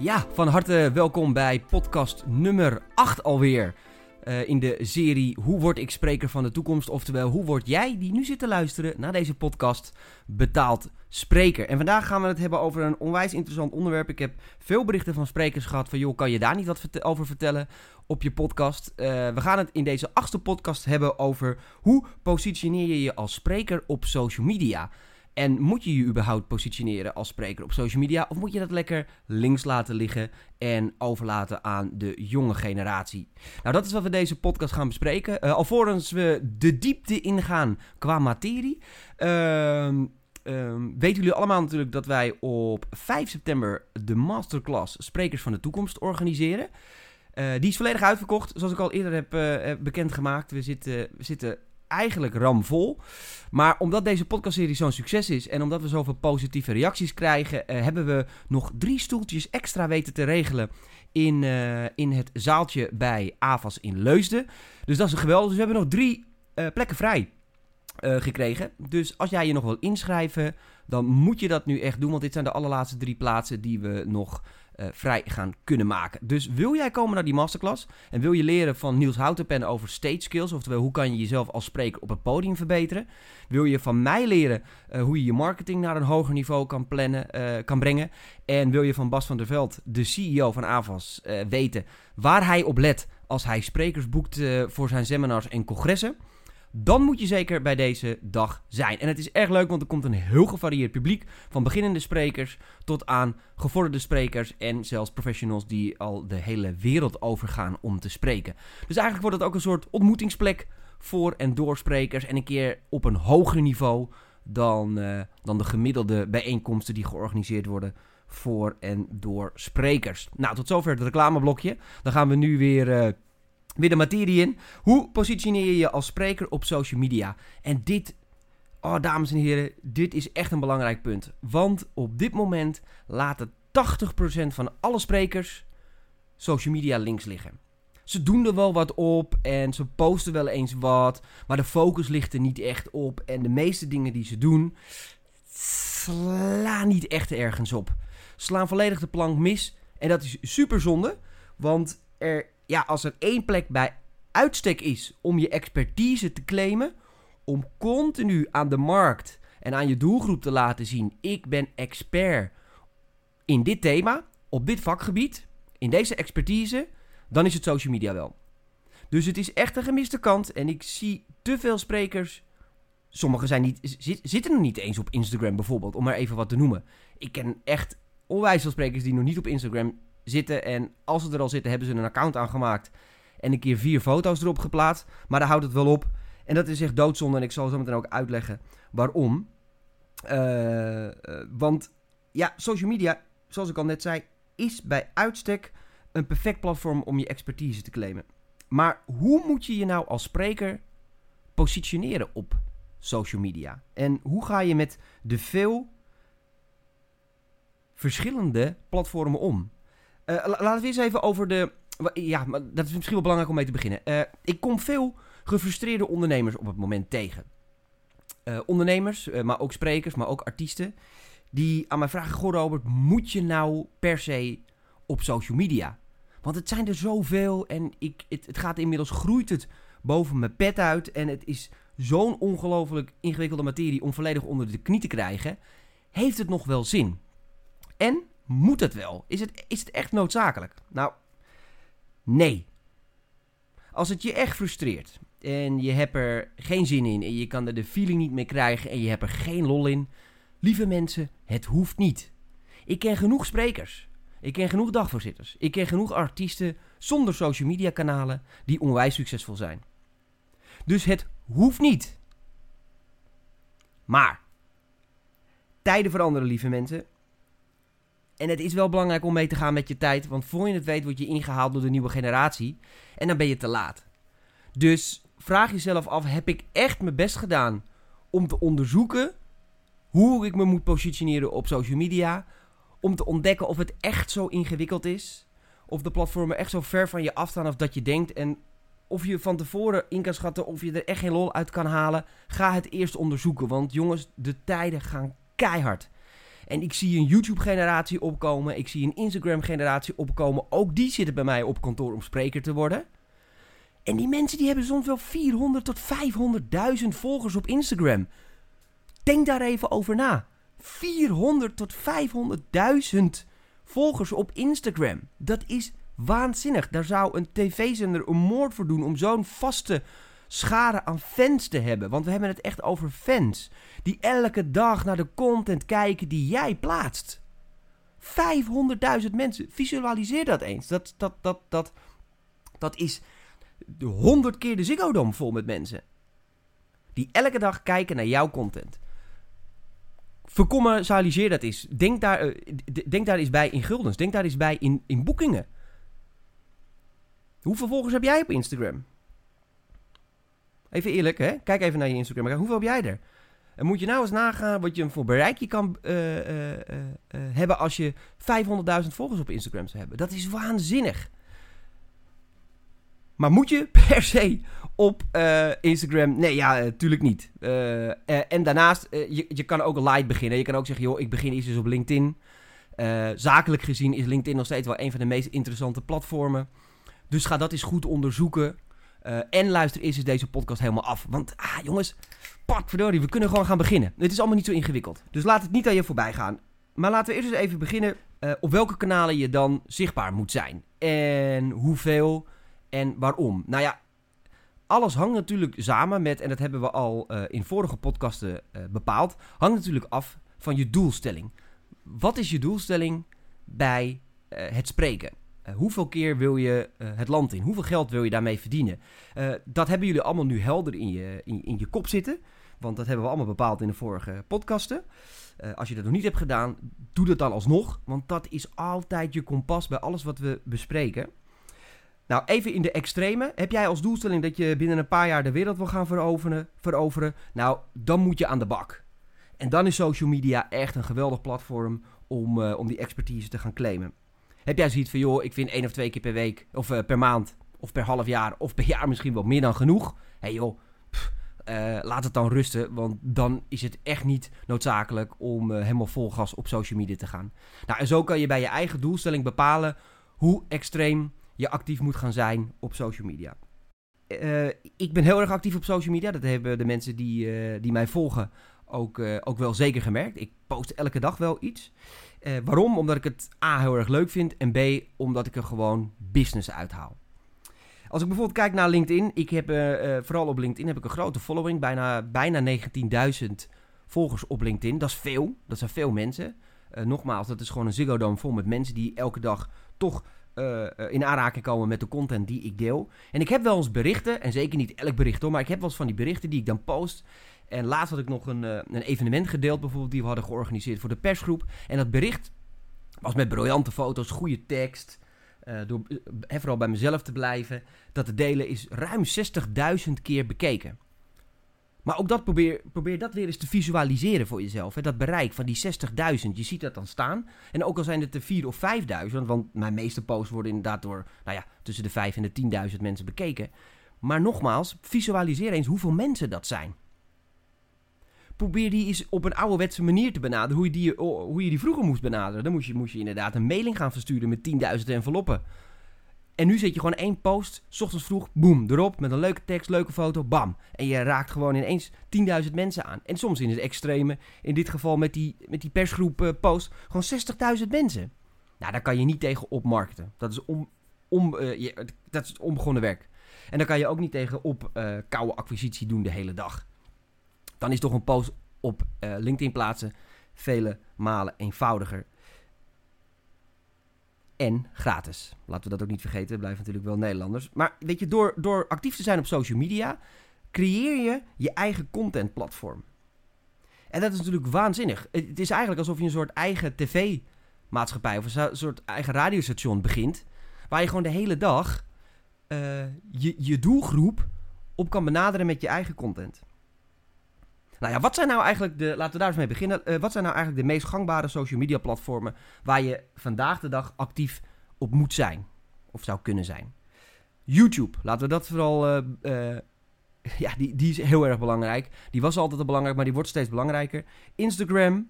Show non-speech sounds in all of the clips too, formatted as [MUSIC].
Ja, van harte welkom bij podcast nummer 8 alweer. Uh, in de serie Hoe word ik spreker van de toekomst? Oftewel, hoe word jij die nu zit te luisteren naar deze podcast betaald spreker? En vandaag gaan we het hebben over een onwijs interessant onderwerp. Ik heb veel berichten van sprekers gehad van joh, kan je daar niet wat over vertellen op je podcast? Uh, we gaan het in deze achtste podcast hebben over hoe positioneer je je als spreker op social media? En moet je je überhaupt positioneren als spreker op social media? Of moet je dat lekker links laten liggen en overlaten aan de jonge generatie? Nou, dat is wat we deze podcast gaan bespreken. Uh, alvorens we de diepte ingaan qua materie. Uh, weten jullie allemaal natuurlijk dat wij op 5 september de masterclass Sprekers van de Toekomst organiseren. Uh, die is volledig uitverkocht, zoals ik al eerder heb uh, bekendgemaakt. We zitten, we zitten eigenlijk ramvol. Maar omdat deze podcastserie zo'n succes is en omdat we zoveel positieve reacties krijgen, uh, hebben we nog drie stoeltjes extra weten te regelen in, uh, in het zaaltje bij AVAS in Leusden. Dus dat is geweldig. Dus we hebben nog drie uh, plekken vrij gekregen. Dus als jij je nog wil inschrijven, dan moet je dat nu echt doen. Want dit zijn de allerlaatste drie plaatsen die we nog uh, vrij gaan kunnen maken. Dus wil jij komen naar die masterclass en wil je leren van Niels Houtenpen over stage skills, oftewel hoe kan je jezelf als spreker op het podium verbeteren? Wil je van mij leren uh, hoe je je marketing naar een hoger niveau kan, plannen, uh, kan brengen? En wil je van Bas van der Veld, de CEO van Avas, weten waar hij op let als hij sprekers boekt voor zijn seminars en congressen? Dan moet je zeker bij deze dag zijn. En het is erg leuk, want er komt een heel gevarieerd publiek. Van beginnende sprekers tot aan gevorderde sprekers en zelfs professionals die al de hele wereld overgaan om te spreken. Dus eigenlijk wordt het ook een soort ontmoetingsplek voor en door sprekers. En een keer op een hoger niveau dan, uh, dan de gemiddelde bijeenkomsten die georganiseerd worden voor en door sprekers. Nou, tot zover het reclameblokje. Dan gaan we nu weer... Uh, weer de materie in. Hoe positioneer je je als spreker op social media? En dit, oh dames en heren, dit is echt een belangrijk punt. Want op dit moment laten 80% van alle sprekers social media links liggen. Ze doen er wel wat op en ze posten wel eens wat, maar de focus ligt er niet echt op. En de meeste dingen die ze doen, slaan niet echt ergens op. Slaan volledig de plank mis en dat is super zonde, want er ja, als er één plek bij uitstek is om je expertise te claimen, om continu aan de markt en aan je doelgroep te laten zien: ik ben expert in dit thema, op dit vakgebied, in deze expertise, dan is het social media wel. Dus het is echt een gemiste kant en ik zie te veel sprekers. Sommigen zijn niet, zitten nog niet eens op Instagram bijvoorbeeld, om maar even wat te noemen. Ik ken echt onwijs veel sprekers die nog niet op Instagram zitten. En als ze er al zitten, hebben ze een account aangemaakt. En een keer vier foto's erop geplaatst. Maar daar houdt het wel op. En dat is echt doodzonde. En ik zal zo meteen ook uitleggen waarom. Uh, want ja, social media, zoals ik al net zei, is bij uitstek een perfect platform om je expertise te claimen. Maar hoe moet je je nou als spreker positioneren op social media? En hoe ga je met de veel verschillende platformen om? Uh, laten we eens even over de. Ja, dat is misschien wel belangrijk om mee te beginnen. Uh, ik kom veel gefrustreerde ondernemers op het moment tegen. Uh, ondernemers, maar ook sprekers, maar ook artiesten. Die aan mij vragen: Goh, Robert, moet je nou per se op social media? Want het zijn er zoveel en ik, het, het gaat inmiddels groeit het boven mijn pet uit. En het is zo'n ongelooflijk ingewikkelde materie om volledig onder de knie te krijgen. Heeft het nog wel zin? En moet het wel? Is het, is het echt noodzakelijk? Nou, nee. Als het je echt frustreert en je hebt er geen zin in en je kan er de feeling niet mee krijgen en je hebt er geen lol in, lieve mensen, het hoeft niet. Ik ken genoeg sprekers. Ik ken genoeg dagvoorzitters. Ik ken genoeg artiesten zonder social media kanalen die onwijs succesvol zijn. Dus het hoeft niet. Maar tijden veranderen, lieve mensen. En het is wel belangrijk om mee te gaan met je tijd. Want voor je het weet word je ingehaald door de nieuwe generatie. En dan ben je te laat. Dus vraag jezelf af: heb ik echt mijn best gedaan om te onderzoeken hoe ik me moet positioneren op social media? Om te ontdekken of het echt zo ingewikkeld is. Of de platformen echt zo ver van je afstaan of dat je denkt. En of je van tevoren in kan schatten of je er echt geen lol uit kan halen. Ga het eerst onderzoeken. Want jongens, de tijden gaan keihard. En ik zie een YouTube-generatie opkomen. Ik zie een Instagram-generatie opkomen. Ook die zitten bij mij op kantoor om spreker te worden. En die mensen die hebben soms wel 400 tot 500.000 volgers op Instagram. Denk daar even over na. 400 tot 500.000 volgers op Instagram. Dat is waanzinnig. Daar zou een tv-zender een moord voor doen om zo'n vaste schade aan fans te hebben. Want we hebben het echt over fans. Die elke dag naar de content kijken die jij plaatst. 500.000 mensen. Visualiseer dat eens. Dat, dat, dat, dat, dat is 100 keer de Ziggo Dome vol met mensen. Die elke dag kijken naar jouw content. Vercommercialiseer dat eens. Denk daar, uh, denk daar eens bij in guldens. Denk daar eens bij in, in boekingen. Hoeveel volgers heb jij op Instagram? Even eerlijk, hè? Kijk even naar je Instagram. Hoeveel heb jij er? En moet je nou eens nagaan wat je voor bereik je kan uh, uh, uh, hebben als je 500.000 volgers op Instagram zou hebben. Dat is waanzinnig. Maar moet je [LAUGHS] per se op Instagram? Nee, ja, natuurlijk niet. en daarnaast, je, je kan ook light beginnen. Je kan ook zeggen, joh, ik begin eens op LinkedIn. zakelijk gezien is LinkedIn nog steeds wel een van de meest interessante platformen. Dus ga dat eens goed onderzoeken. Uh, en luister eerst eens deze podcast helemaal af. Want, ah jongens, verdorie, we kunnen gewoon gaan beginnen. Het is allemaal niet zo ingewikkeld. Dus laat het niet aan je voorbij gaan. Maar laten we eerst eens even beginnen uh, op welke kanalen je dan zichtbaar moet zijn. En hoeveel en waarom. Nou ja, alles hangt natuurlijk samen met, en dat hebben we al uh, in vorige podcasten bepaald, hangt natuurlijk af van je doelstelling. Wat is je doelstelling bij het spreken? Uh, hoeveel keer wil je uh, het land in? Hoeveel geld wil je daarmee verdienen? Uh, dat hebben jullie allemaal nu helder in je, in, in, je kop zitten. Want dat hebben we allemaal bepaald in de vorige podcasten. als je dat nog niet hebt gedaan, doe dat dan alsnog. Want dat is altijd je kompas bij alles wat we bespreken. Nou, even in de extreme. Heb jij als doelstelling dat je binnen een paar jaar de wereld wil gaan veroveren? veroveren? Nou, dan moet je aan de bak. En dan is social media echt een geweldig platform om, om die expertise te gaan claimen. Heb jij zoiets van, joh, ik vind één of twee keer per week, of uh, per maand, of per half jaar, of per [LAUGHS] jaar misschien wel meer dan genoeg. Hé hey joh, uh, laat het dan rusten, want dan is het echt niet noodzakelijk om uh, helemaal vol gas op social media te gaan. Nou, en zo kan je bij je eigen doelstelling bepalen hoe extreem je actief moet gaan zijn op social media. ik ben heel erg actief op social media. Dat hebben de mensen die, die mij volgen ook, ook wel zeker gemerkt. Ik post elke dag wel iets. Uh, waarom? Omdat ik het A heel erg leuk vind en B omdat ik er gewoon business uithaal. Als ik bijvoorbeeld kijk naar LinkedIn, ik heb uh, uh, vooral op LinkedIn heb ik een grote following, bijna, bijna 19.000 volgers op LinkedIn. Dat is veel, dat zijn veel mensen. nogmaals, dat is gewoon een Ziggo Dome vol met mensen die elke dag toch in aanraking komen met de content die ik deel. En ik heb wel eens berichten, en zeker niet elk bericht hoor, maar ik heb wel eens van die berichten die ik dan post. En laatst had ik nog een, uh, een evenement gedeeld, bijvoorbeeld, die we hadden georganiseerd voor de persgroep. En dat bericht was met briljante foto's, goede tekst. Uh, door uh, bij mezelf te blijven. Dat te delen is ruim 60.000 keer bekeken. Maar ook dat probeer, probeer dat weer eens te visualiseren voor jezelf. Hè? Dat bereik van die 60.000, je ziet dat dan staan. En ook al zijn het er 4 of 5.000, want mijn meeste posts worden inderdaad door nou ja, tussen de 5 en de 10.000 mensen bekeken. Maar nogmaals, visualiseer eens hoeveel mensen dat zijn probeer die eens op een ouderwetse manier te benaderen. Hoe je die, hoe je die vroeger moest benaderen. Dan moest je, moest je inderdaad een mailing gaan versturen met 10.000 enveloppen. En nu zet je gewoon één post, s ochtends vroeg, boem, erop, met een leuke tekst, leuke foto, bam. En je raakt gewoon ineens 10.000 mensen aan. En soms in het extreme, in dit geval met die, met die persgroep uh, post, gewoon 60.000 mensen. Nou, daar kan je niet tegen opmarkten. Dat is, om, om, uh, je, dat is onbegonnen werk. En dan kan je ook niet tegen op uh, koude acquisitie doen de hele dag dan is toch een post op uh, LinkedIn plaatsen vele malen eenvoudiger. En gratis. Laten we dat ook niet vergeten. We blijven natuurlijk wel Nederlanders. Maar weet je, door, door actief te zijn op social media, creëer je je eigen contentplatform. En dat is natuurlijk waanzinnig. Het is eigenlijk alsof je een soort eigen tv-maatschappij of een soort eigen radiostation begint. Waar je gewoon de hele dag uh, je, je doelgroep op kan benaderen met je eigen content. Nou ja, wat zijn nou eigenlijk de, laten we daar eens mee beginnen. Uh, wat zijn nou eigenlijk de meest gangbare social media platformen waar je vandaag de dag actief op moet zijn? Of zou kunnen zijn? YouTube, laten we dat vooral, uh, uh, [LAUGHS] ja, die, die is heel erg belangrijk. Die was altijd al belangrijk, maar die wordt steeds belangrijker. Instagram,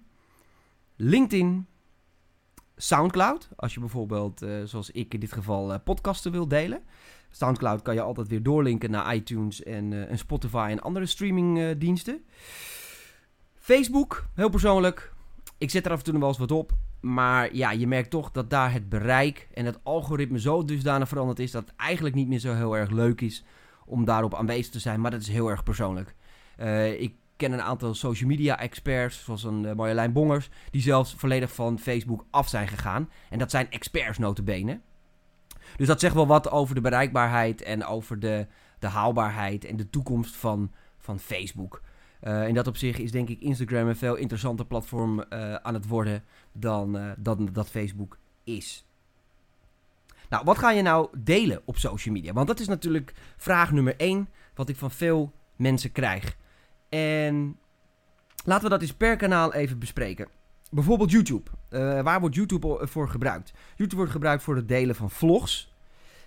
LinkedIn, Soundcloud. Als je bijvoorbeeld, eh, zoals ik in dit geval, eh, podcasten wil delen. Soundcloud kan je altijd weer doorlinken naar iTunes en, eh, en Spotify en andere streamingdiensten. Facebook, heel persoonlijk. Ik zet er af en toe nog wel eens wat op. Maar ja, je merkt toch dat daar het bereik en het algoritme zo dusdanig veranderd is dat het eigenlijk niet meer zo heel erg leuk is om daarop aanwezig te zijn. Maar dat is heel erg persoonlijk. Uh, ik ken een aantal social media experts, zoals een uh, Marjolein Bongers, die zelfs volledig van Facebook af zijn gegaan. En dat zijn experts notabene. Dus dat zegt wel wat over de bereikbaarheid en over de, de haalbaarheid en de toekomst van, van Facebook. Uh, in dat opzicht is denk ik Instagram een veel interessanter platform uh, aan het worden dan, uh, dan dat Facebook is. Nou, wat ga je nou delen op social media? Want dat is natuurlijk vraag nummer 1 wat ik van veel mensen krijg. En laten we dat eens per kanaal even bespreken. Bijvoorbeeld YouTube. waar wordt YouTube voor gebruikt? YouTube wordt gebruikt voor het delen van vlogs.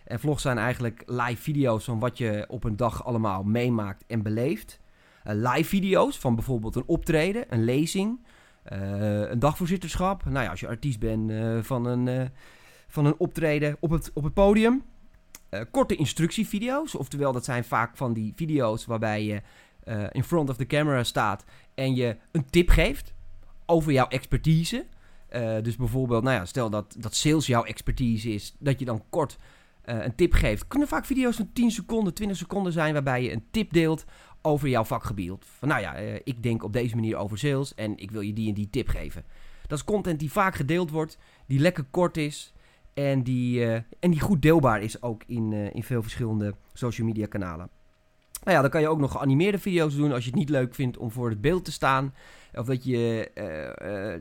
En vlogs zijn eigenlijk live video's van wat je op een dag allemaal meemaakt en beleeft. Uh, live video's van bijvoorbeeld een optreden, een lezing, uh, een dagvoorzitterschap. Nou ja, als je artiest bent van, een, van een optreden op het, op het podium. korte instructievideo's, oftewel dat zijn vaak van die video's waarbij je in front of the camera staat en je een tip geeft over jouw expertise. dus bijvoorbeeld, nou ja, stel dat, dat sales jouw expertise is, dat je dan kort een tip geeft. Kunnen vaak video's van 10 seconden, 20 seconden zijn waarbij je een tip deelt over jouw vakgebied. Van nou ja, uh, ik denk op deze manier over sales en ik wil je die en die tip geven. Dat is content die vaak gedeeld wordt, die lekker kort is en die, en die goed deelbaar is ook in, in veel verschillende social media kanalen. Nou ja, dan kan je ook nog geanimeerde video's doen als je het niet leuk vindt om voor het beeld te staan. Of dat je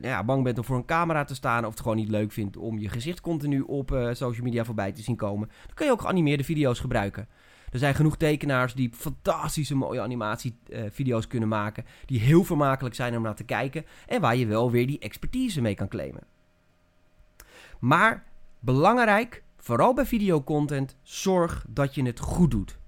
nou ja, bang bent om voor een camera te staan. Of het gewoon niet leuk vindt om je gezicht continu op social media voorbij te zien komen. Dan kan je ook geanimeerde video's gebruiken. Er zijn genoeg tekenaars die fantastische mooie animatievideo's kunnen maken. Die heel vermakelijk zijn om naar te kijken. En waar je wel weer die expertise mee kan claimen. Maar belangrijk, vooral bij videocontent, zorg dat je het goed doet.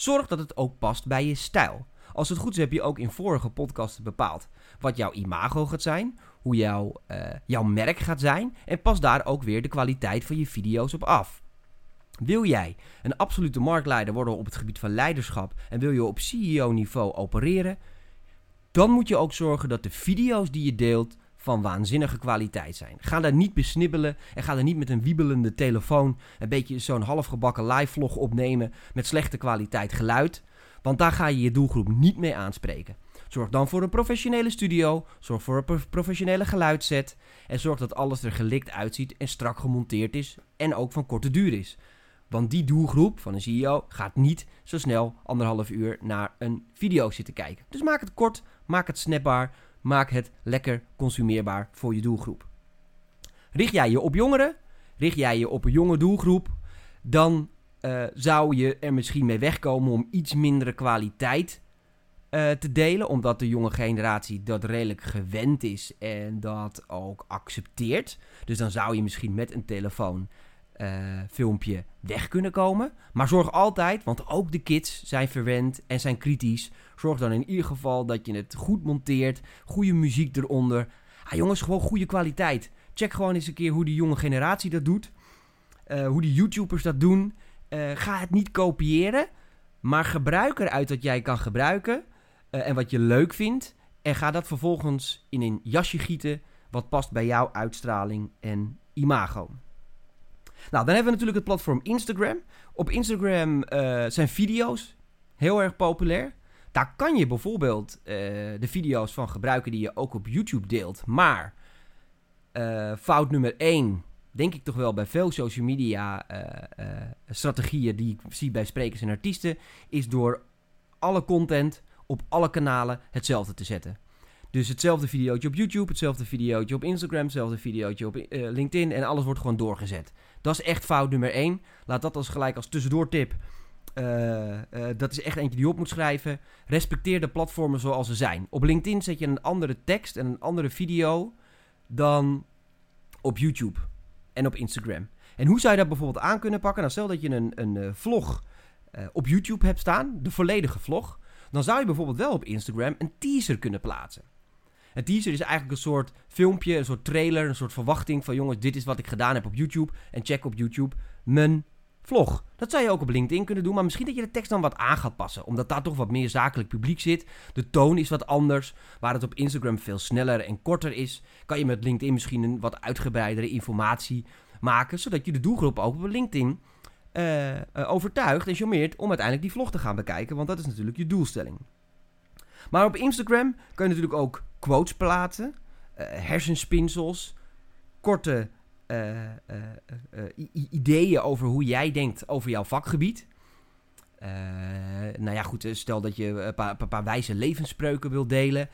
Zorg dat het ook past bij je stijl. Als het goed is, heb je ook in vorige podcasten bepaald wat jouw imago gaat zijn, hoe jouw, uh, jouw merk gaat zijn en pas daar ook weer de kwaliteit van je video's op af. Wil jij een absolute marktleider worden op het gebied van leiderschap en wil je op CEO-niveau opereren, dan moet je ook zorgen dat de video's die je deelt van waanzinnige kwaliteit zijn. Ga daar niet besnibbelen en ga er niet met een wiebelende telefoon een beetje zo'n halfgebakken live vlog opnemen met slechte kwaliteit geluid, want daar ga je je doelgroep niet mee aanspreken. Zorg dan voor een professionele studio, zorg voor een professionele geluidset en zorg dat alles er gelikt uitziet en strak gemonteerd is en ook van korte duur is. Want die doelgroep van een CEO gaat niet zo snel anderhalf uur naar een video zitten kijken. Dus maak het kort, maak het snapbaar, maak het lekker consumeerbaar voor je doelgroep. Richt jij je op jongeren, richt jij je op een jonge doelgroep, dan uh, zou je er misschien mee wegkomen om iets mindere kwaliteit uh, te delen, omdat de jonge generatie dat redelijk gewend is en dat ook accepteert. Dus dan zou je misschien met een telefoon filmpje weg kunnen komen. Maar zorg altijd, want ook de kids zijn verwend en zijn kritisch. Zorg dan in ieder geval dat je het goed monteert. Goede muziek eronder. Ah, jongens, gewoon goede kwaliteit. Check gewoon eens een keer hoe die jonge generatie dat doet. Uh, hoe die YouTubers dat doen. Uh, ga het niet kopiëren. Maar gebruik eruit wat jij kan gebruiken. en wat je leuk vindt. En ga dat vervolgens in een jasje gieten. Wat past bij jouw uitstraling en imago. Nou, dan hebben we natuurlijk het platform Instagram. Op Instagram uh, zijn video's heel erg populair. Daar kan je bijvoorbeeld uh, de video's van gebruiken die je ook op YouTube deelt. Maar uh, fout nummer 1, denk ik toch wel bij veel social media strategieën die ik zie bij sprekers en artiesten, is door alle content op alle kanalen hetzelfde te zetten. Dus hetzelfde videootje op YouTube, hetzelfde videootje op Instagram, hetzelfde videootje op LinkedIn en alles wordt gewoon doorgezet. Dat is echt fout nummer 1. Laat dat als gelijk als tussendoor tip. Uh, uh, dat is echt eentje die je op moet schrijven. Respecteer de platformen zoals ze zijn. Op LinkedIn zet je een andere tekst en een andere video dan op YouTube en op Instagram. En hoe zou je dat bijvoorbeeld aan kunnen pakken? Nou, stel dat je een, een uh, vlog op YouTube hebt staan, de volledige vlog. Dan zou je bijvoorbeeld wel op Instagram een teaser kunnen plaatsen. Een teaser is eigenlijk een soort filmpje, een soort trailer, een soort verwachting van jongens, dit is wat ik gedaan heb op YouTube. En check op YouTube mijn vlog. Dat zou je ook op LinkedIn kunnen doen, maar misschien dat je de tekst dan wat aan gaat passen. Omdat daar toch wat meer zakelijk publiek zit. De toon is wat anders. Waar het op Instagram veel sneller en korter is, kan je met LinkedIn misschien een wat uitgebreidere informatie maken. Zodat je de doelgroep ook op LinkedIn uh, uh, overtuigt en charmeert om uiteindelijk die vlog te gaan bekijken. Want dat is natuurlijk je doelstelling. Maar op Instagram kan je natuurlijk ook quotes plaatsen, uh, hersenspinsels, korte uh, uh, ideeën over hoe jij denkt over jouw vakgebied. nou ja, goed, stel dat je een paar, paar wijze levensspreuken wilt delen.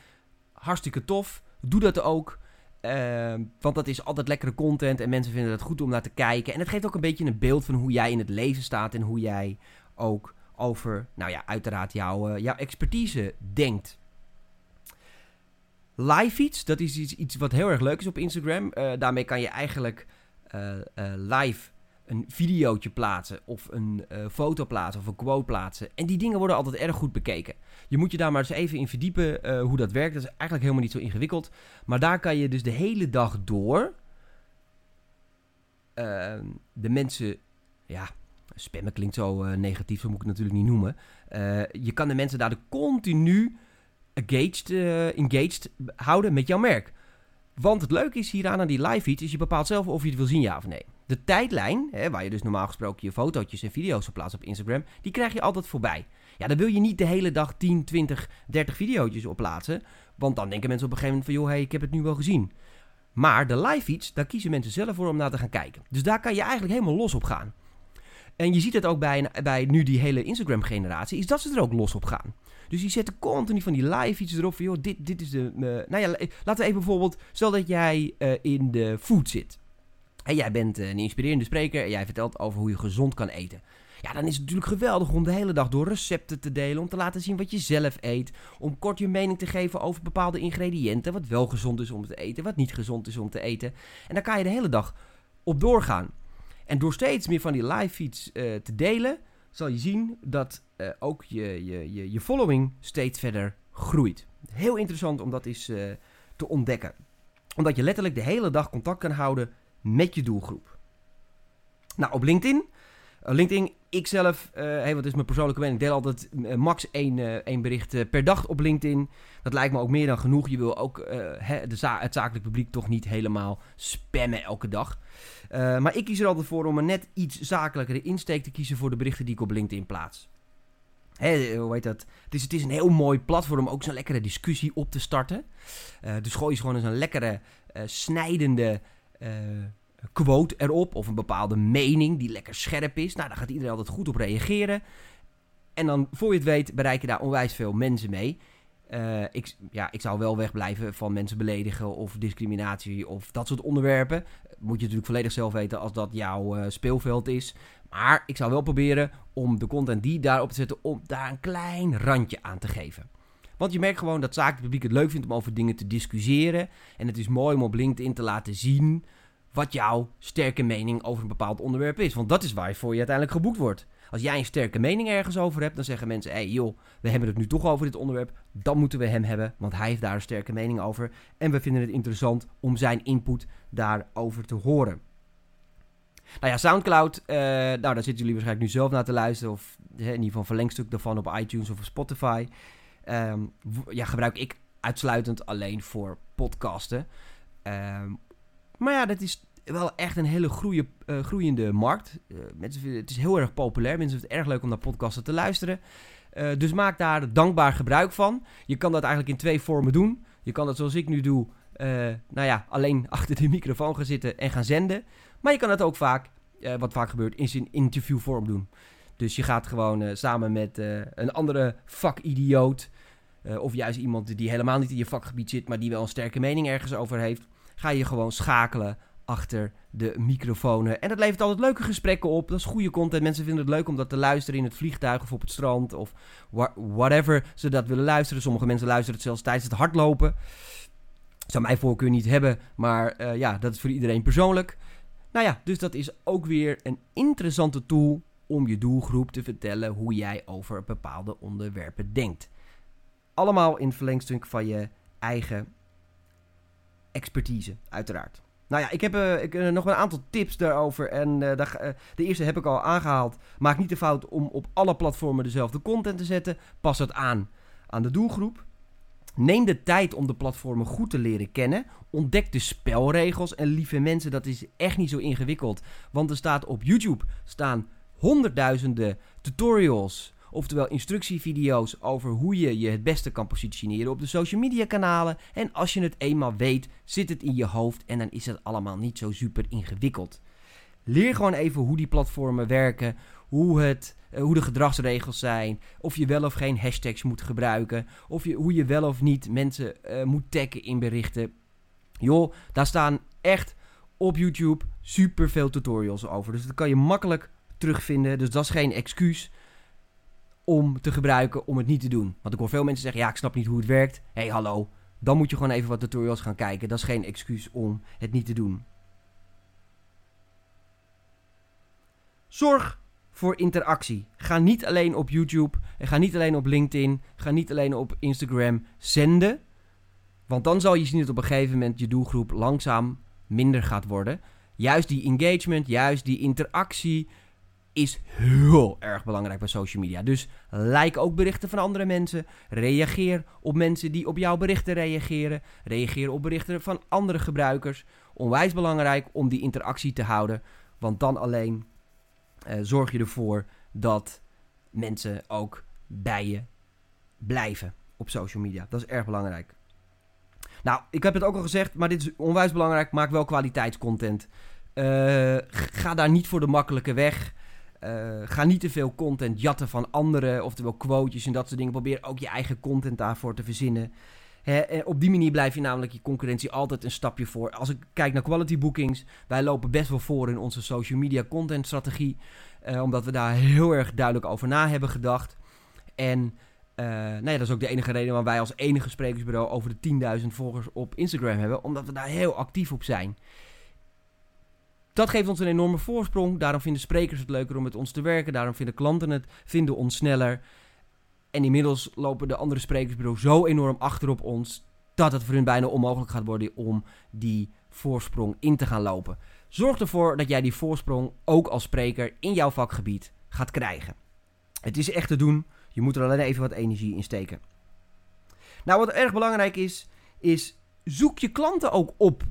Hartstikke tof. Doe dat ook. want dat is altijd lekkere content en mensen vinden het goed om naar te kijken. En het geeft ook een beetje een beeld van hoe jij in het leven staat en hoe jij ook over, nou ja, uiteraard jouw, jouw expertise denkt. Live iets, dat is iets, iets wat heel erg leuk is op Instagram. Uh, daarmee kan je eigenlijk uh, uh, live een videootje plaatsen of een foto plaatsen of een quote plaatsen. En die dingen worden altijd erg goed bekeken. Je moet je daar maar eens even in verdiepen hoe dat werkt. Dat is eigenlijk helemaal niet zo ingewikkeld. Maar daar kan je dus de hele dag door ehm, de mensen, ja, spammen klinkt zo negatief, zo moet ik het natuurlijk niet noemen. je kan de mensen daar de continu engaged, uh, engaged houden met jouw merk. Want het leuke is hieraan aan die live feeds, is je bepaalt zelf of je het wil zien ja of nee. De tijdlijn, hè, waar je dus normaal gesproken je fotootjes en video's verplaatst op Instagram, die krijg je altijd voorbij. Ja, dan wil je niet de hele dag 10, 20, 30 video's op plaatsen. Want dan denken mensen op een gegeven moment van, joh, hey, ik heb het nu wel gezien. Maar de live feeds, daar kiezen mensen zelf voor om naar te gaan kijken. Dus daar kan je eigenlijk helemaal los op gaan. En je ziet het ook bij, bij nu die hele Instagram-generatie, is dat ze er ook los op gaan. Dus die zetten continu van die live iets erop van, joh, dit, dit is de... Uh, nou ja, laten we even bijvoorbeeld, stel dat jij uh, in de food zit. En jij bent een inspirerende spreker en jij vertelt over hoe je gezond kan eten. Ja, dan is het natuurlijk geweldig om de hele dag door recepten te delen, om te laten zien wat je zelf eet, om kort je mening te geven over bepaalde ingrediënten, wat wel gezond is om te eten, wat niet gezond is om te eten. En daar kan je de hele dag op doorgaan. En door steeds meer van die live feeds uh, te delen, zal je zien dat uh, ook je, je, je, je following steeds verder groeit. Heel interessant om dat eens uh, te ontdekken. Omdat je letterlijk de hele dag contact kan houden met je doelgroep. Nou, op LinkedIn. Uh, LinkedIn, ik zelf, hey, wat is mijn persoonlijke mening, deel altijd max één, één bericht per dag op LinkedIn. Dat lijkt me ook meer dan genoeg. Je wil ook he, de het zakelijk publiek toch niet helemaal spammen elke dag. Maar ik kies er altijd voor om een net iets zakelijkere insteek te kiezen voor de berichten die ik op LinkedIn plaats. Hè, hoe heet dat? Het is, het is een heel mooi platform om ook zo'n lekkere discussie op te starten. Dus gooi je gewoon eens een lekkere, snijdende quote erop. Of een bepaalde mening die lekker scherp is. Nou, daar gaat iedereen altijd goed op reageren. En dan, voor je het weet, bereik je daar onwijs veel mensen mee. Uh, ik, ja, ik zou wel wegblijven van mensen beledigen of discriminatie of dat soort onderwerpen. Moet je natuurlijk volledig zelf weten als dat jouw uh, speelveld is. Maar ik zou wel proberen om de content die daarop te zetten, om daar een klein randje aan te geven. Want je merkt gewoon dat zakelijk publiek het leuk vindt om over dingen te discussiëren. En het is mooi om op LinkedIn te laten zien wat jouw sterke mening over een bepaald onderwerp is. Want dat is waarvoor je uiteindelijk geboekt wordt. Als jij een sterke mening ergens over hebt, dan zeggen mensen: hé hey, joh, we hebben het nu toch over dit onderwerp. Dan moeten we hem hebben, want hij heeft daar een sterke mening over. En we vinden het interessant om zijn input daarover te horen. Nou ja, Soundcloud, uh, nou daar zitten jullie waarschijnlijk nu zelf naar te luisteren. Of in ieder geval een verlengstuk daarvan op iTunes of Spotify. Um, ja, gebruik ik uitsluitend alleen voor podcasten. Um, maar ja, dat is wel echt een hele uh, groeiende markt. Uh, mensen het is heel erg populair. Mensen vinden het erg leuk om naar podcasten te luisteren. Uh, dus maak daar dankbaar gebruik van. Je kan dat eigenlijk in twee vormen doen. Je kan dat zoals ik nu doe, nou ja, alleen [LAUGHS] achter de microfoon gaan zitten en gaan zenden. Maar je kan het ook vaak, wat vaak gebeurt, in zijn interviewvorm doen. Dus je gaat gewoon samen met een andere vakidioot... of juist iemand die helemaal niet in je vakgebied zit... maar die wel een sterke mening ergens over heeft... ga je gewoon schakelen achter de microfoons. En dat levert altijd leuke gesprekken op. Dat is goede content. Mensen vinden het leuk om dat te luisteren in het vliegtuig of op het strand of whatever ze dat willen luisteren. Sommige mensen luisteren het zelfs tijdens het hardlopen. Zou mijn voorkeur niet hebben, maar uh, ja, dat is voor iedereen persoonlijk. Nou ja, dus dat is ook weer een interessante tool om je doelgroep te vertellen hoe jij over bepaalde onderwerpen denkt. Allemaal in verlengstuk van je eigen expertise, uiteraard. Nou ja, ik heb uh, ik, uh, nog een aantal tips daarover. En uh, daar, de eerste heb ik al aangehaald. Maak niet de fout om op alle platformen dezelfde content te zetten. Pas het aan aan de doelgroep. Neem de tijd om de platformen goed te leren kennen. Ontdek de spelregels. En lieve mensen, dat is echt niet zo ingewikkeld. Want er staat op YouTube staan honderdduizenden tutorials Oftewel instructievideo's over hoe je je het beste kan positioneren op de social media kanalen. En als je het eenmaal weet, zit het in je hoofd en dan is het allemaal niet zo super ingewikkeld. Leer gewoon even hoe die platformen werken, hoe, het, eh, hoe de gedragsregels zijn, of je wel of geen hashtags moet gebruiken, of je, hoe je wel of niet mensen uh, moet taggen in berichten. Joh, daar staan echt op YouTube super veel tutorials over. Dus dat kan je makkelijk terugvinden. Dus dat is geen excuus om te gebruiken om het niet te doen. Want ik hoor veel mensen zeggen, ja, ik snap niet hoe het werkt. Hé, hey, hallo. Dan moet je gewoon even wat tutorials gaan kijken. Dat is geen excuus om het niet te doen. Zorg voor interactie. Ga niet alleen op YouTube ga niet alleen op LinkedIn. Ga niet alleen op Instagram zenden. Want dan zal je zien dat op een gegeven moment je doelgroep langzaam minder gaat worden. Juist die engagement, juist die interactie, is heel erg belangrijk bij social media. Dus like ook berichten van andere mensen. Reageer op mensen die op jouw berichten reageren. Reageer op berichten van andere gebruikers. Onwijs belangrijk om die interactie te houden. Want dan alleen uh, zorg je ervoor dat mensen ook bij je blijven op social media. Dat is erg belangrijk. Nou, ik heb het ook al gezegd, maar dit is onwijs belangrijk. Maak wel kwaliteitscontent. Uh, ga daar niet voor de makkelijke weg. Uh, ga niet te veel content jatten van anderen, oftewel quotejes en dat soort dingen. Probeer ook je eigen content daarvoor te verzinnen. op die manier blijf je namelijk je concurrentie altijd een stapje voor. Als ik kijk naar quality bookings, wij lopen best wel voor in onze social media content strategie. Uh, omdat we daar heel erg duidelijk over na hebben gedacht. En uh, nou ja, dat is ook de enige reden waarom wij als enige sprekersbureau over de 10.000 volgers op Instagram hebben. Omdat we daar heel actief op zijn. Dat geeft ons een enorme voorsprong. Daarom vinden sprekers het leuker om met ons te werken. Daarom vinden klanten het, vinden ons sneller. En inmiddels lopen de andere sprekersbureaus zo enorm achter op ons dat het voor hun bijna onmogelijk gaat worden om die voorsprong in te gaan lopen. Zorg ervoor dat jij die voorsprong ook als spreker in jouw vakgebied gaat krijgen. Het is echt te doen. Je moet er alleen even wat energie in steken. Nou, wat erg belangrijk is, is zoek je klanten ook op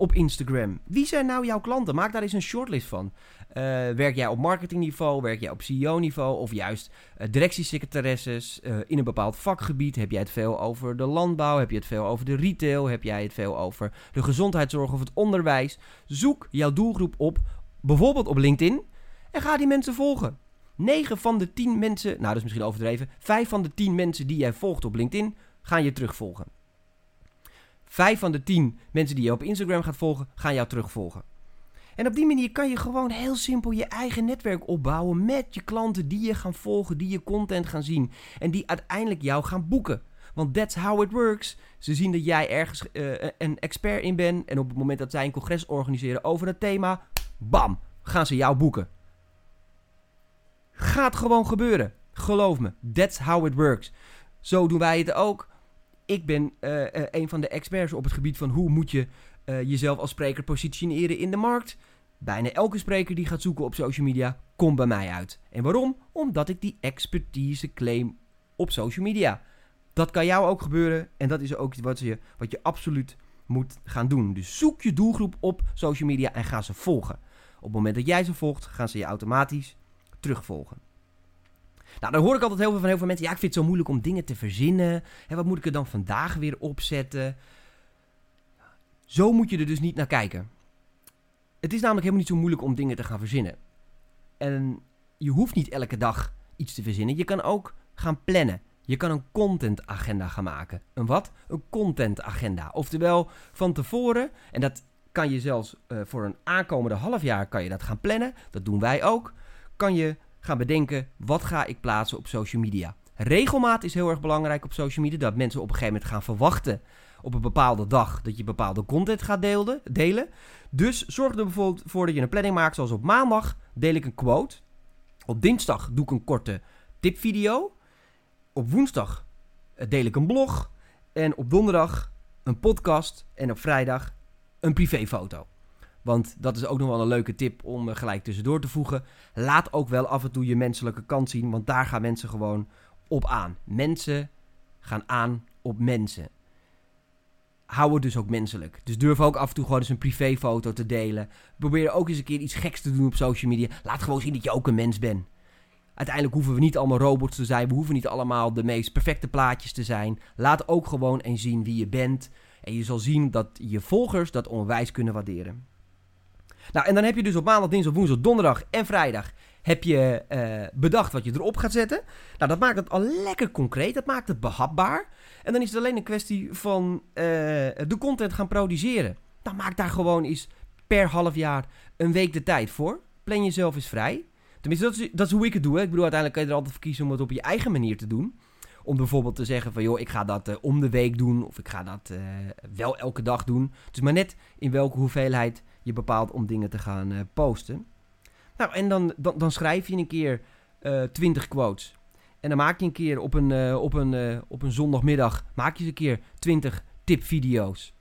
op Instagram. Wie zijn nou jouw klanten? Maak daar eens een shortlist van. Uh, werk jij op marketingniveau? Werk jij op CEO-niveau? Of juist uh, directiesecretaresses uh, in een bepaald vakgebied? Heb jij het veel over de landbouw? Heb je het veel over de retail? Heb jij het veel over de gezondheidszorg of het onderwijs? Zoek jouw doelgroep op, bijvoorbeeld op LinkedIn, en ga die mensen volgen. 9 van de 10 mensen, nou dat is misschien overdreven, 5 van de 10 mensen die jij volgt op LinkedIn, gaan je terugvolgen. Vijf van de tien mensen die je op Instagram gaat volgen, gaan jou terugvolgen. En op die manier kan je gewoon heel simpel je eigen netwerk opbouwen met je klanten die je gaan volgen, die je content gaan zien en die uiteindelijk jou gaan boeken. Want that's how it works. Ze zien dat jij ergens uh, een expert in bent en op het moment dat zij een congres organiseren over het thema, bam, gaan ze jou boeken. Gaat gewoon gebeuren. Geloof me, that's how it works. Zo doen wij het ook ik ben uh, een van de experts op het gebied van hoe moet je uh, jezelf als spreker positioneren in de markt. Bijna elke spreker die gaat zoeken op social media komt bij mij uit. En waarom? Omdat ik die expertise claim op social media. Dat kan jou ook gebeuren en dat is ook wat je, wat je absoluut moet gaan doen. Dus zoek je doelgroep op social media en ga ze volgen. Op het moment dat jij ze volgt, gaan ze je automatisch terugvolgen. Nou, dan hoor ik altijd heel veel van heel veel mensen. Ja, ik vind het zo moeilijk om dingen te verzinnen. En wat moet ik er dan vandaag weer opzetten? Zo moet je er dus niet naar kijken. Het is namelijk helemaal niet zo moeilijk om dingen te gaan verzinnen. En je hoeft niet elke dag iets te verzinnen. Je kan ook gaan plannen. Je kan een contentagenda gaan maken. Een wat? Een contentagenda. Oftewel van tevoren, en dat kan je zelfs uh, voor een aankomende half jaar kan je dat gaan plannen. Dat doen wij ook. Kan je gaan bedenken, wat ga ik plaatsen op social media? Regelmaat is heel erg belangrijk op social media. Dat mensen op een gegeven moment gaan verwachten op een bepaalde dag dat je bepaalde content gaat delen. Dus zorg er bijvoorbeeld voor dat je een planning maakt. Zoals op maandag deel ik een quote. Op dinsdag doe ik een korte tipvideo. Op woensdag eh, deel ik een blog. En op donderdag een podcast en op vrijdag een privéfoto. Want dat is ook nog wel een leuke tip om eh, gelijk tussendoor te voegen. Laat ook wel af en toe je menselijke kant zien, want daar gaan mensen gewoon op aan. Mensen gaan aan op mensen. Hou het dus ook menselijk. Dus durf ook af en toe gewoon eens een privéfoto te delen. Probeer ook eens een keer iets geks te doen op social media. Laat gewoon zien dat je ook een mens bent. Uiteindelijk hoeven we niet allemaal robots te zijn. We hoeven niet allemaal de meest perfecte plaatjes te zijn. Laat ook gewoon eens zien wie je bent. En je zal zien dat je volgers dat onwijs kunnen waarderen. Nou, en dan heb je dus op maandag, dinsdag, woensdag, donderdag en vrijdag heb je uh, bedacht wat je erop gaat zetten. Nou, dat maakt het al lekker concreet. Dat maakt het behapbaar. En dan is het alleen een kwestie van uh, de content gaan produceren. Dan maak daar gewoon eens per half jaar een week de tijd voor. Plan jezelf eens vrij. Tenminste, dat is, hoe ik het doe. Ik bedoel, uiteindelijk kan je er altijd voor kiezen om het op je eigen manier te doen. Om bijvoorbeeld te zeggen van, joh, ik ga dat uh, om de week doen. Of ik ga dat wel elke dag doen. Het is maar net in welke hoeveelheid je bepaalt om dingen te gaan uh, posten. Nou, en dan, dan, dan, schrijf je een keer uh, 20 quotes. En dan maak je een keer op een, uh, op een, op een zondagmiddag, maak je eens een keer 20 tipvideo's.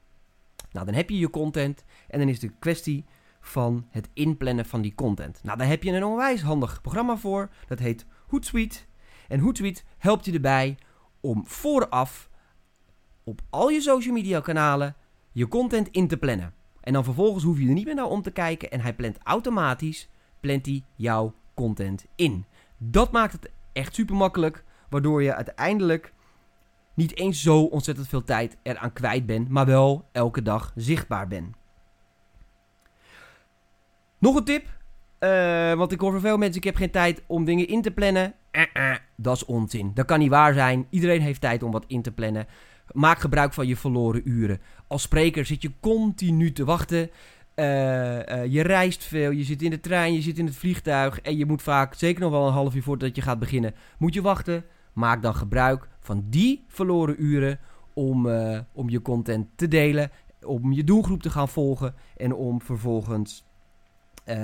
Nou, dan heb je je content en dan is de kwestie van het inplannen van die content. Nou, daar heb je een onwijs handig programma voor. Dat heet Hootsuite. En Hootsuite helpt je erbij om vooraf op al je social media kanalen je content in te plannen. En dan vervolgens hoef je er niet meer naar om te kijken. En hij plant automatisch plant jouw content in. Dat maakt het echt super makkelijk. Waardoor je uiteindelijk niet eens zo ontzettend veel tijd eraan kwijt bent. Maar wel elke dag zichtbaar bent. Nog een tip. Uh, want ik hoor van veel mensen, ik heb geen tijd om dingen in te plannen. Uh -uh, dat is onzin. Dat kan niet waar zijn. Iedereen heeft tijd om wat in te plannen. Maak gebruik van je verloren uren. Als spreker zit je continu te wachten. Uh, uh, je reist veel, je zit in de trein, je zit in het vliegtuig. En je moet vaak, zeker nog wel een half uur voordat je gaat beginnen, moet je wachten. Maak dan gebruik van die verloren uren om, uh, om je content te delen. Om je doelgroep te gaan volgen. En om vervolgens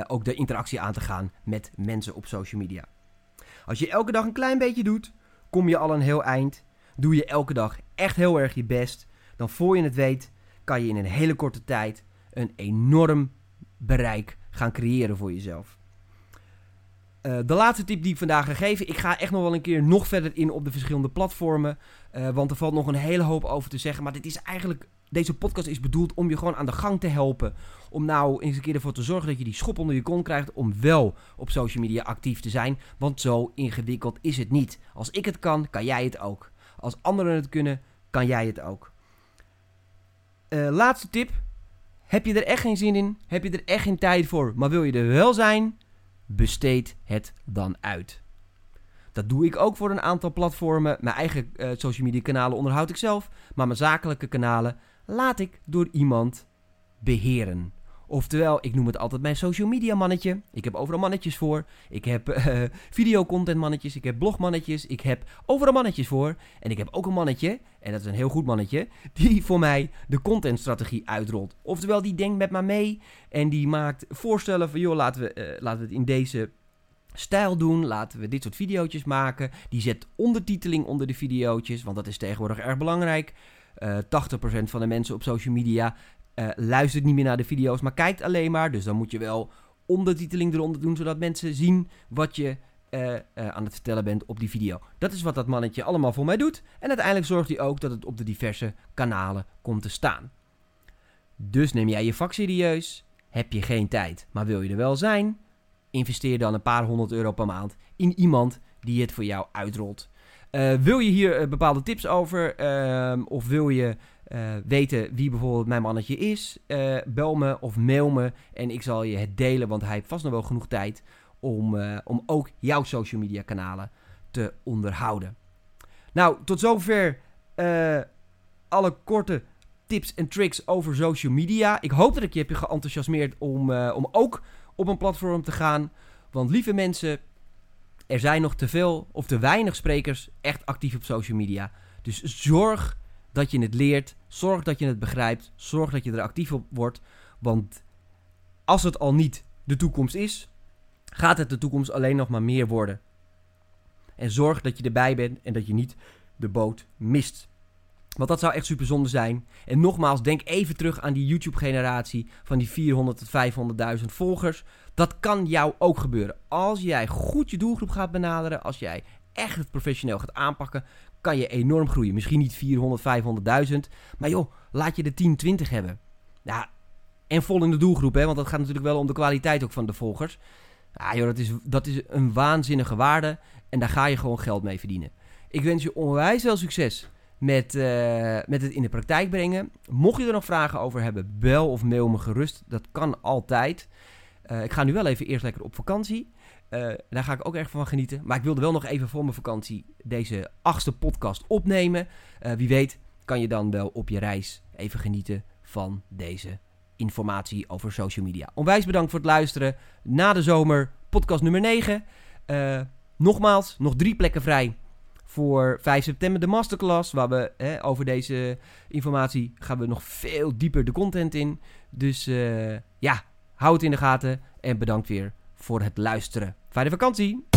ook de interactie aan te gaan met mensen op social media. Als je elke dag een klein beetje doet, kom je al een heel eind. Doe je elke dag echt heel erg je best. Dan voor je het weet, kan je in een hele korte tijd een enorm bereik gaan creëren voor jezelf. Uh, de laatste tip die ik vandaag ga geven. Ik ga echt nog wel een keer nog verder in op de verschillende platformen. Uh, want er valt nog een hele hoop over te zeggen. Maar dit is eigenlijk. Deze podcast is bedoeld om je gewoon aan de gang te helpen. Om nou eens een keer ervoor te zorgen dat je die schop onder je kont krijgt. Om wel op social media actief te zijn. Want zo ingewikkeld is het niet. Als ik het kan, kan jij het ook. Als anderen het kunnen, kan jij het ook. Uh, laatste tip. Heb je er echt geen zin in? Heb je er echt geen tijd voor? Maar wil je er wel zijn? Besteed het dan uit. Dat doe ik ook voor een aantal platformen. Mijn eigen uh, social media kanalen onderhoud ik zelf. Maar mijn zakelijke kanalen laat ik door iemand beheren. Oftewel, ik noem het altijd mijn social media mannetje. Ik heb overal mannetjes voor. Ik heb [LAUGHS] uh, videocontent mannetjes. Ik heb blogmannetjes. Ik heb overal mannetjes voor. En ik heb ook een mannetje, en dat is een heel goed mannetje, [LAUGHS] die voor mij de contentstrategie uitrolt. Oftewel, die denkt met me mee en die maakt voorstellen van, joh, laten we, uh, laten we het in deze stijl doen. Laten we dit soort video's maken. Die zet ondertiteling onder de video's, want dat is tegenwoordig erg belangrijk. Uh, 80% van de mensen op social media uh, luistert niet meer naar de video's, maar kijkt alleen maar. Dus dan moet je wel ondertiteling eronder doen, zodat mensen zien wat je uh, uh, aan het vertellen bent op die video. Dat is wat dat mannetje allemaal voor mij doet. En uiteindelijk zorgt hij ook dat het op de diverse kanalen komt te staan. Dus neem jij je vak serieus, heb je geen tijd, maar wil je er wel zijn? Investeer dan een paar honderd euro per maand in iemand die het voor jou uitrolt. wil je hier bepaalde tips over? Ehm, of wil je uh, weten wie bijvoorbeeld mijn mannetje is, uh, bel me of mail me en ik zal je het delen, want hij heeft vast nog wel genoeg tijd om, uh, om ook jouw social media kanalen te onderhouden. Nou, tot zover alle korte tips en tricks over social media. Ik hoop dat ik je heb geenthousiasmeerd om, om ook op een platform te gaan. Want lieve mensen, er zijn nog te veel of te weinig sprekers echt actief op social media. Dus zorg dat je het leert. Zorg dat je het begrijpt. Zorg dat je er actief op wordt. Want als het al niet de toekomst is, gaat het de toekomst alleen nog maar meer worden. En zorg dat je erbij bent en dat je niet de boot mist. Want dat zou echt super zonde zijn. En nogmaals, denk even terug aan die YouTube-generatie van die 400 tot 500.000 volgers. Dat kan jou ook gebeuren. Als jij goed je doelgroep gaat benaderen, als jij echt het professioneel gaat aanpakken, kan je enorm groeien. Misschien niet 400, 500.000, maar joh, laat je de 10, 20 hebben. Ja, en vol in de doelgroep, hè, want dat gaat natuurlijk wel om de kwaliteit ook van de volgers. Ja, joh, dat is, dat is een waanzinnige waarde en daar ga je gewoon geld mee verdienen. Ik wens je onwijs veel succes met, uh, met het in de praktijk brengen. Mocht je er nog vragen over hebben, bel of mail me gerust. Dat kan altijd. Uh, ik ga nu wel even eerst lekker op vakantie. Uh, daar ga ik ook erg van genieten. Maar ik wilde wel nog even voor mijn vakantie deze achtste podcast opnemen. wie weet kan je dan wel op je reis even genieten van deze informatie over social media. Onwijs bedankt voor het luisteren. Na de zomer, podcast nummer 9. nogmaals, nog drie plekken vrij voor 5 september de masterclass. Waar we hè, over deze informatie gaan we nog veel dieper de content in. Dus ja, hou het in de gaten en bedankt weer voor het luisteren. Fijne vakantie!